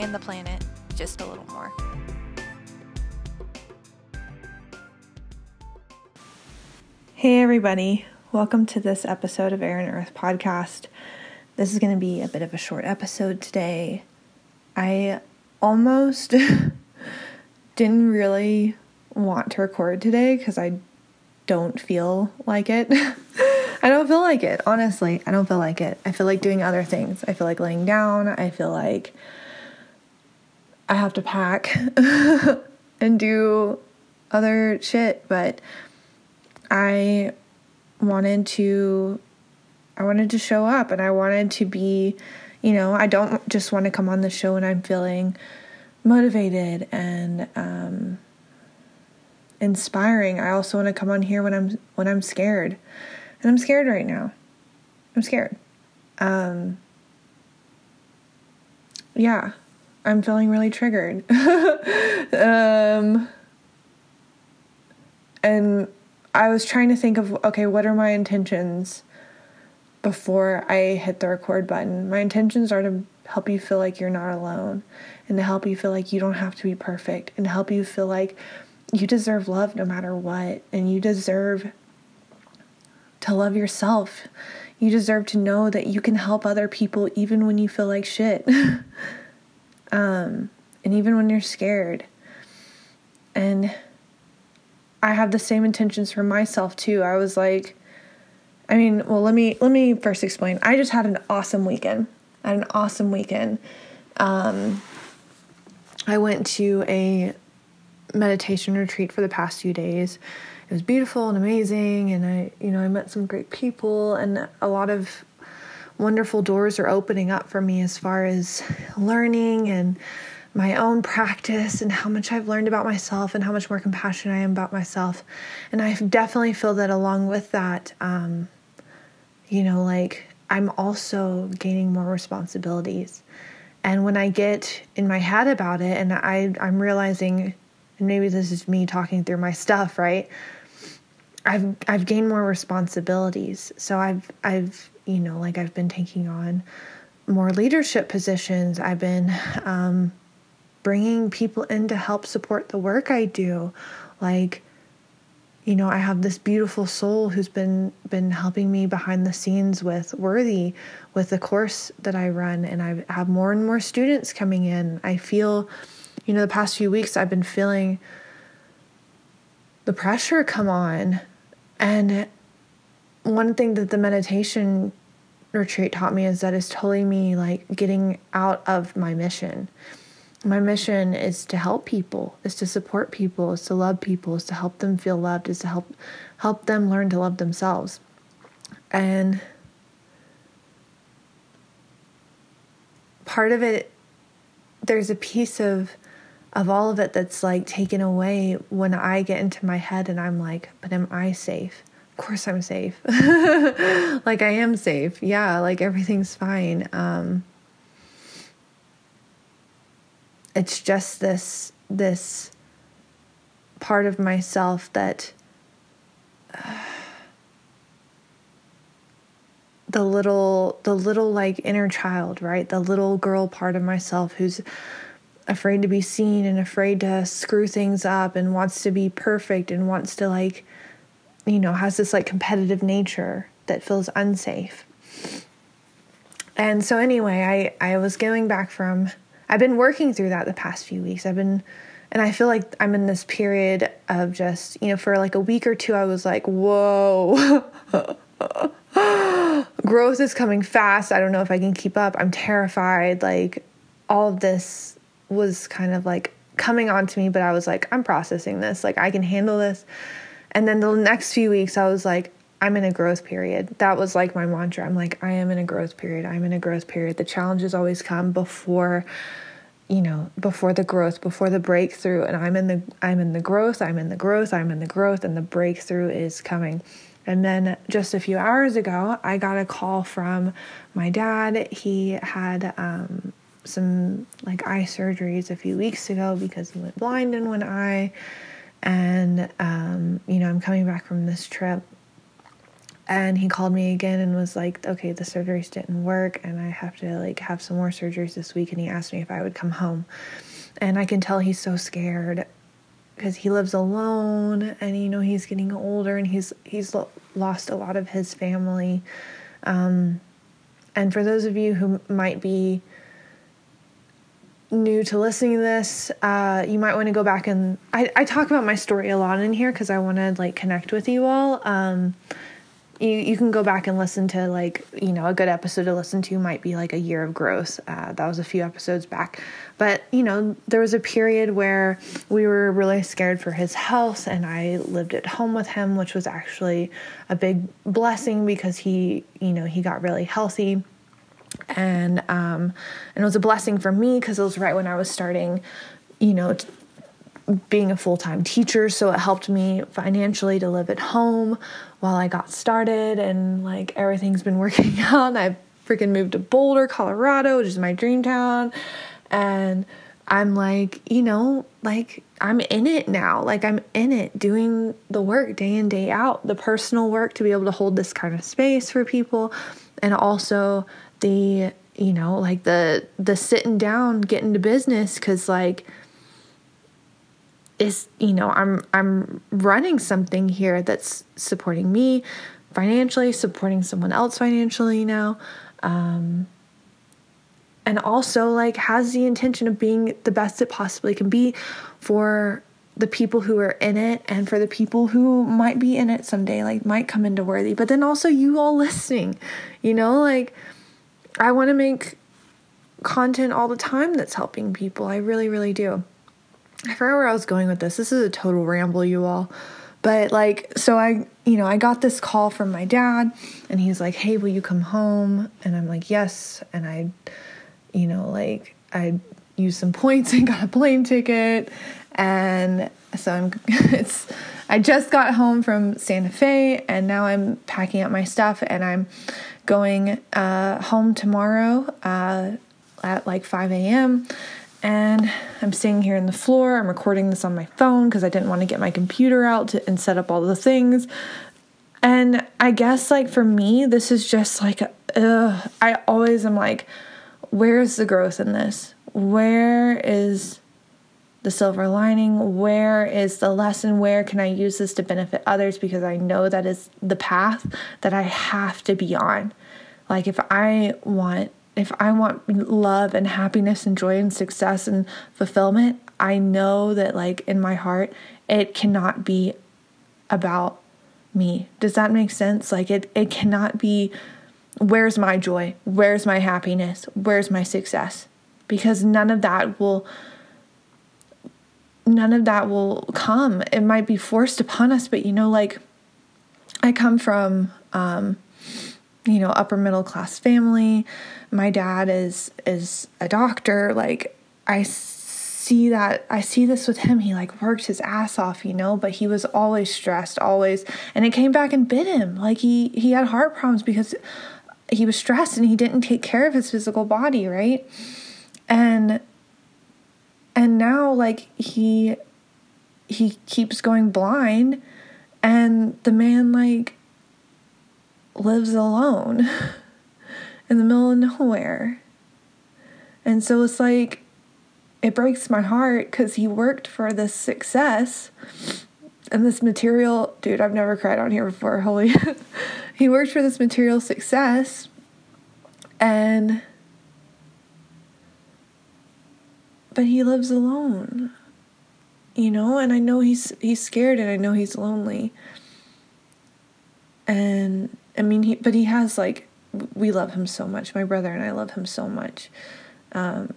and the planet just a little more. Hey, everybody. Welcome to this episode of Air and Earth podcast. This is going to be a bit of a short episode today. I almost didn't really want to record today because I don't feel like it. I don't feel like it, honestly. I don't feel like it. I feel like doing other things. I feel like laying down. I feel like I have to pack and do other shit, but I wanted to I wanted to show up and I wanted to be, you know, I don't just want to come on the show when I'm feeling motivated and um, inspiring. I also want to come on here when I'm when I'm scared. And I'm scared right now. I'm scared. Um, yeah, I'm feeling really triggered. um, and I was trying to think of okay, what are my intentions before I hit the record button? My intentions are to help you feel like you're not alone and to help you feel like you don't have to be perfect and help you feel like you deserve love no matter what and you deserve to love yourself. You deserve to know that you can help other people even when you feel like shit. um, and even when you're scared. And I have the same intentions for myself too. I was like, I mean, well, let me let me first explain. I just had an awesome weekend. I had an awesome weekend. Um, I went to a meditation retreat for the past few days. It was beautiful and amazing, and I, you know, I met some great people, and a lot of wonderful doors are opening up for me as far as learning and my own practice and how much I've learned about myself and how much more compassionate I am about myself. And I definitely feel that along with that, um, you know, like I'm also gaining more responsibilities. And when I get in my head about it and I, I'm realizing, and maybe this is me talking through my stuff, right? I've I've gained more responsibilities. So I've I've you know like I've been taking on more leadership positions. I've been um, bringing people in to help support the work I do. Like, you know, I have this beautiful soul who's been been helping me behind the scenes with Worthy, with the course that I run, and I have more and more students coming in. I feel, you know, the past few weeks I've been feeling the pressure come on, and one thing that the meditation retreat taught me is that it's totally me like getting out of my mission. My mission is to help people is to support people is to love people is to help them feel loved is to help help them learn to love themselves. And part of it there's a piece of of all of it that's like taken away when i get into my head and i'm like but am i safe course i'm safe. Like i am safe. Yeah like everything's fine. Um it's just this this part of myself that uh, the little the little like inner child right? The little girl part of myself who's afraid to be seen and afraid to screw things up and wants to be perfect and wants to like you know has this like competitive nature that feels unsafe and so anyway i i was going back from I've been working through that the past few weeks. I've been, and I feel like I'm in this period of just, you know, for like a week or two, I was like, whoa, growth is coming fast. I don't know if I can keep up. I'm terrified. Like, all of this was kind of like coming onto me, but I was like, I'm processing this. Like, I can handle this. And then the next few weeks, I was like, I'm in a growth period. That was like my mantra. I'm like, I am in a growth period. I'm in a growth period. The challenges always come before you know, before the growth, before the breakthrough, and I'm in the I'm in the growth, I'm in the growth, I'm in the growth, and the breakthrough is coming. And then just a few hours ago, I got a call from my dad. He had um, some like eye surgeries a few weeks ago because he went blind in one eye. And, um, you know, I'm coming back from this trip. And he called me again and was like, okay, the surgeries didn't work and I have to like have some more surgeries this week. And he asked me if I would come home. And I can tell he's so scared because he lives alone and you know he's getting older and he's he's lost a lot of his family um, and for those of you who might be new to listening to this uh, you might want to go back and I, I talk about my story a lot in here because i want to like connect with you all. Um, you you can go back and listen to like you know a good episode to listen to might be like a year of growth. Uh, that was a few episodes back, but you know there was a period where we were really scared for his health, and I lived at home with him, which was actually a big blessing because he you know he got really healthy and um, and it was a blessing for me because it was right when I was starting, you know, t- being a full time teacher. So it helped me financially to live at home while I got started, and like everything's been working out. I freaking moved to Boulder, Colorado, which is my dream town, and I'm like, you know, like I'm in it now. Like I'm in it doing the work day in, day out, the personal work to be able to hold this kind of space for people and also the, you know, like the the sitting down, getting to business cuz like is you know i'm i'm running something here that's supporting me financially supporting someone else financially now um, and also like has the intention of being the best it possibly can be for the people who are in it and for the people who might be in it someday like might come into worthy. But then also you all listening you know like i want to make content all the time that's helping people i really really do I forgot where I was going with this. This is a total ramble, you all. But like, so I, you know, I got this call from my dad, and he's like, "Hey, will you come home?" And I'm like, "Yes." And I, you know, like I used some points and got a plane ticket, and so I'm. It's. I just got home from Santa Fe, and now I'm packing up my stuff, and I'm going uh, home tomorrow uh, at like 5 a.m and I'm sitting here in the floor. I'm recording this on my phone because I didn't want to get my computer out to, and set up all the things. And I guess, like, for me, this is just like, ugh, I always am like, where's the growth in this? Where is the silver lining? Where is the lesson? Where can I use this to benefit others? Because I know that is the path that I have to be on. Like, if I want if I want love and happiness and joy and success and fulfillment, I know that, like, in my heart, it cannot be about me. Does that make sense? Like, it, it cannot be, where's my joy? Where's my happiness? Where's my success? Because none of that will. None of that will come. It might be forced upon us, but you know, like, I come from, um, you know, upper middle class family. My dad is is a doctor. Like i see that i see this with him. He like worked his ass off you know but he was always stressed always and it came back and bit him. Like he he had heart problems because he was stressed and he didn't take care of his physical body right? And and now like he he keeps going blind and the man like lives alone in the middle of nowhere. And so it's like, it breaks my heart because he worked for this success and this material. Dude, I've never cried on here before. Holy. he worked for this material success and. But he lives alone. You know, and I know he's he's scared and I know he's lonely. And I mean he but he has like we love him so much. My brother and I love him so much. Um,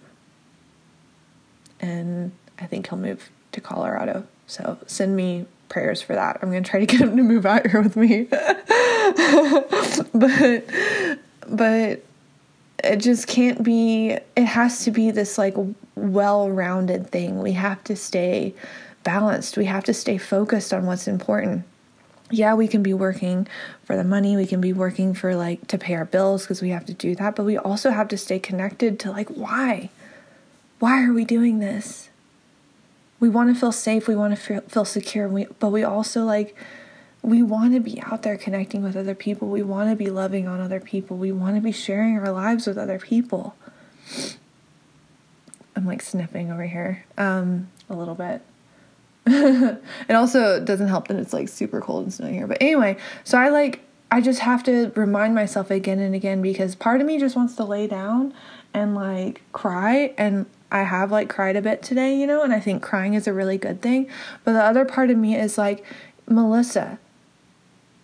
and I think he'll move to Colorado. So send me prayers for that. I'm going to try to get him to move out here with me. but but it just can't be it has to be this like well-rounded thing we have to stay balanced we have to stay focused on what's important yeah we can be working for the money we can be working for like to pay our bills because we have to do that but we also have to stay connected to like why why are we doing this we want to feel safe we want to feel, feel secure we, but we also like we want to be out there connecting with other people. We want to be loving on other people. We want to be sharing our lives with other people. I'm like sniffing over here um, a little bit. it also doesn't help that it's like super cold and snowy here. But anyway, so I like, I just have to remind myself again and again because part of me just wants to lay down and like cry. And I have like cried a bit today, you know, and I think crying is a really good thing. But the other part of me is like, Melissa,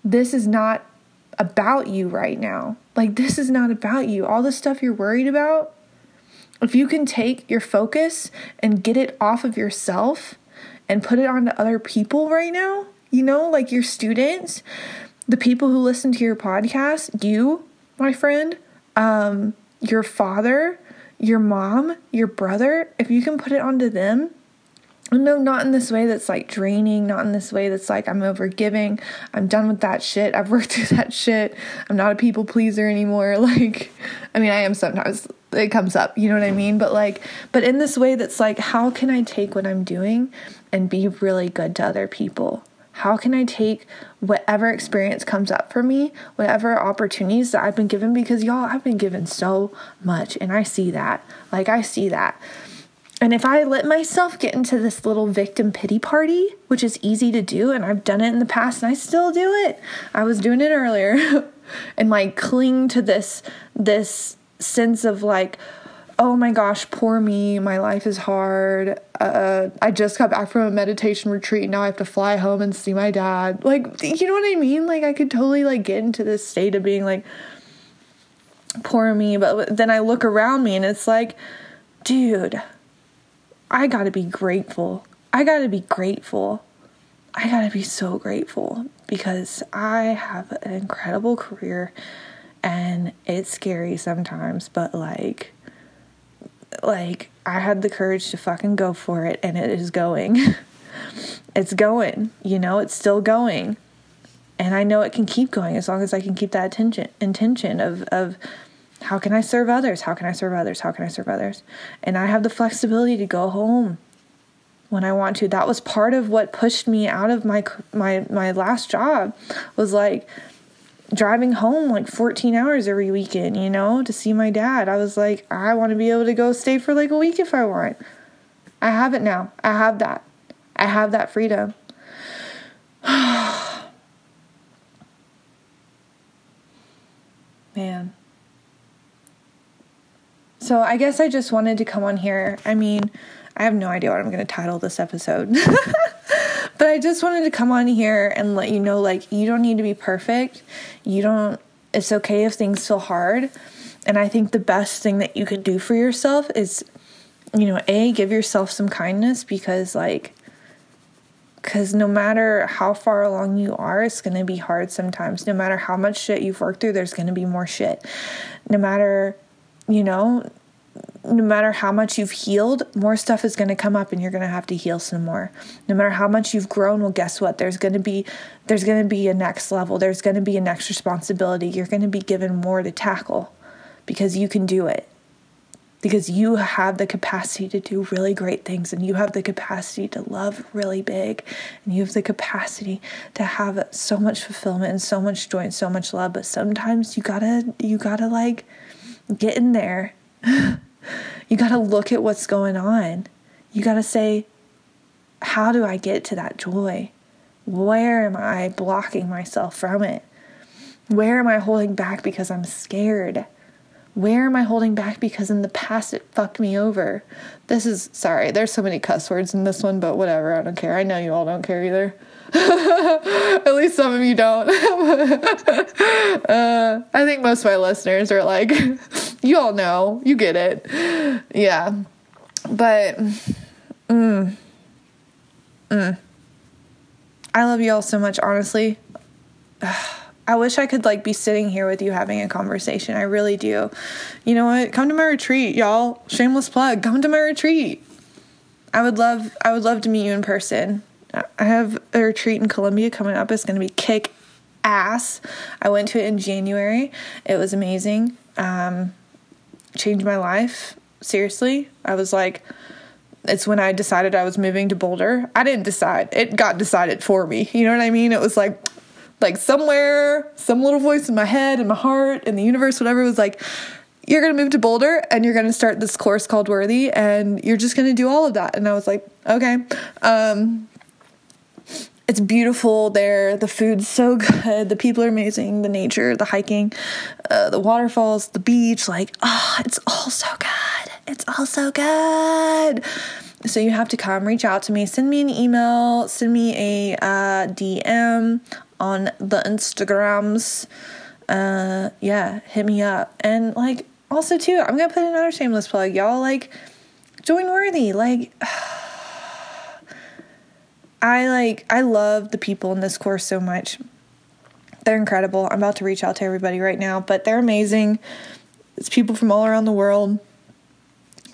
this is not about you right now. Like, this is not about you. All the stuff you're worried about, if you can take your focus and get it off of yourself and put it onto other people right now, you know, like your students, the people who listen to your podcast, you, my friend, um, your father, your mom, your brother, if you can put it onto them no, not in this way that's like draining, not in this way that's like I'm over giving. I'm done with that shit. I've worked through that shit. I'm not a people pleaser anymore. Like, I mean, I am sometimes, it comes up, you know what I mean? But like, but in this way that's like, how can I take what I'm doing and be really good to other people? How can I take whatever experience comes up for me, whatever opportunities that I've been given? Because y'all, I've been given so much and I see that. Like, I see that. And if I let myself get into this little victim pity party, which is easy to do, and I've done it in the past and I still do it, I was doing it earlier, and like cling to this this sense of like, oh my gosh, poor me, my life is hard. Uh, I just got back from a meditation retreat. Now I have to fly home and see my dad. Like, you know what I mean? Like, I could totally like get into this state of being like, poor me. But then I look around me and it's like, dude I got to be grateful. I got to be grateful. I got to be so grateful because I have an incredible career and it's scary sometimes, but like like I had the courage to fucking go for it and it is going. it's going, you know, it's still going. And I know it can keep going as long as I can keep that attention intention of of how can I serve others? How can I serve others? How can I serve others? And I have the flexibility to go home when I want to. That was part of what pushed me out of my my my last job was like driving home like 14 hours every weekend, you know, to see my dad. I was like, I want to be able to go stay for like a week if I want. I have it now. I have that. I have that freedom. Man. So I guess I just wanted to come on here. I mean, I have no idea what I'm going to title this episode. I just wanted to come on here and let you know like you don't need to be perfect. You don't it's okay if things feel hard. And I think the best thing that you can do for yourself is you know, A, give yourself some kindness because like because no matter how far along you are, it's going to be hard sometimes. No matter how much shit you've worked through, there's going to be more shit. No matter, you know, no matter how much you've healed, more stuff is going to come up and you're going to have to heal some more. No matter how much you've grown, well guess what? There's going to be there's going to be a next level. There's going to be a next responsibility. You're going to be given more to tackle because you can do it. Because you have the capacity to do really great things and you have the capacity to love really big and you have the capacity to have so much fulfillment and so much joy and so much love, but sometimes you got to you got to like get in there you got to look at what's going on. You got to say, how do I get to that joy? Where am I blocking myself from it? Where am I holding back because I'm scared? Where am I holding back because in the past it fucked me over? This is sorry, there's so many cuss words in this one, but whatever, I don't care. I know you all don't care either. At least some of you don't. uh, I think most of my listeners are like, you all know, you get it. Yeah. But, mm, mm. I love you all so much, honestly. I I wish I could like be sitting here with you having a conversation. I really do. You know what? Come to my retreat, y'all. Shameless plug. Come to my retreat. I would love I would love to meet you in person. I have a retreat in Colombia coming up. It's going to be kick ass. I went to it in January. It was amazing. Um, changed my life. Seriously. I was like it's when I decided I was moving to Boulder. I didn't decide. It got decided for me. You know what I mean? It was like like somewhere, some little voice in my head and my heart and the universe, whatever, was like, you're going to move to Boulder and you're going to start this course called Worthy and you're just going to do all of that. And I was like, okay. Um, it's beautiful there. The food's so good. The people are amazing. The nature, the hiking, uh, the waterfalls, the beach. Like, oh, it's all so good. It's all so good. So you have to come, reach out to me, send me an email, send me a uh, DM on the Instagrams. Uh, yeah, hit me up. And like, also too, I'm gonna put another shameless plug, y'all. Like, join Worthy. Like, I like, I love the people in this course so much. They're incredible. I'm about to reach out to everybody right now, but they're amazing. It's people from all around the world.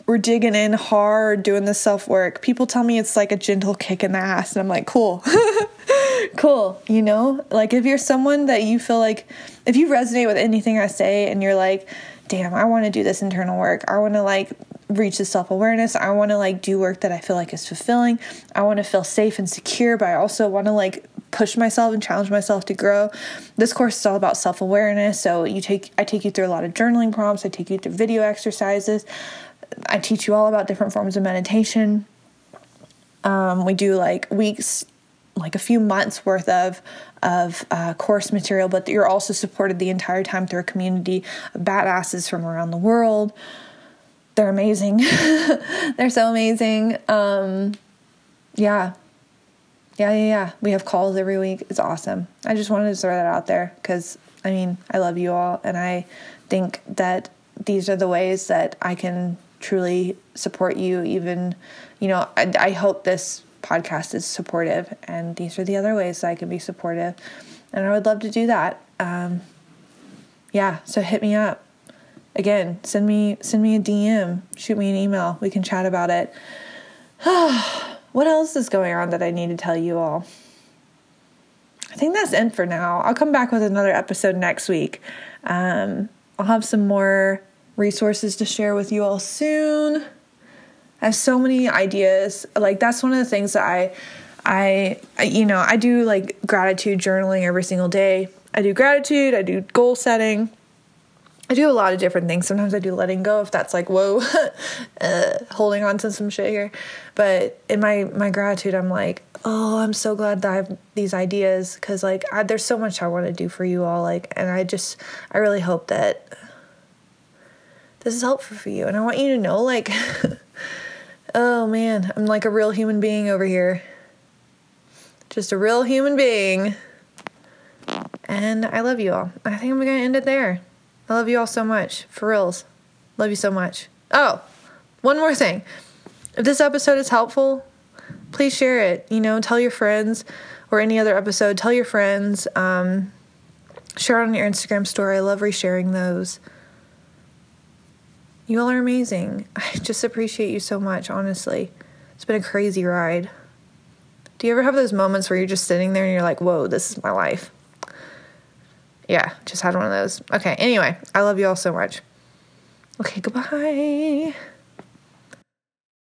We're digging in hard doing this self work. People tell me it's like a gentle kick in the ass, and I'm like, cool. cool. You know, like if you're someone that you feel like, if you resonate with anything I say and you're like, damn, I want to do this internal work, I want to like reach the self awareness, I want to like do work that I feel like is fulfilling, I want to feel safe and secure, but I also want to like push myself and challenge myself to grow. This course is all about self-awareness. So you take I take you through a lot of journaling prompts, I take you through video exercises. I teach you all about different forms of meditation. Um, we do like weeks like a few months worth of of uh, course material, but you're also supported the entire time through a community of badasses from around the world. They're amazing. They're so amazing. Um, yeah. Yeah, yeah, yeah. We have calls every week. It's awesome. I just wanted to throw that out there because, I mean, I love you all, and I think that these are the ways that I can truly support you. Even, you know, I, I hope this podcast is supportive, and these are the other ways that I can be supportive. And I would love to do that. Um, yeah, so hit me up. Again, send me send me a DM, shoot me an email. We can chat about it. what else is going on that I need to tell you all? I think that's it for now. I'll come back with another episode next week. Um, I'll have some more resources to share with you all soon. I have so many ideas. Like that's one of the things that I, I, I, you know, I do like gratitude journaling every single day. I do gratitude. I do goal setting. I do a lot of different things. Sometimes I do letting go if that's like whoa, uh, holding on to some shit here. But in my my gratitude, I'm like, oh, I'm so glad that I have these ideas because like I, there's so much I want to do for you all. Like, and I just I really hope that this is helpful for you, and I want you to know like. Oh man, I'm like a real human being over here. Just a real human being. And I love you all. I think I'm to end it there. I love you all so much. For reals. Love you so much. Oh, one more thing. If this episode is helpful, please share it. You know, tell your friends or any other episode, tell your friends. Um, share it on your Instagram story. I love resharing those. You all are amazing. I just appreciate you so much, honestly. It's been a crazy ride. Do you ever have those moments where you're just sitting there and you're like, whoa, this is my life? Yeah, just had one of those. Okay, anyway, I love you all so much. Okay, goodbye.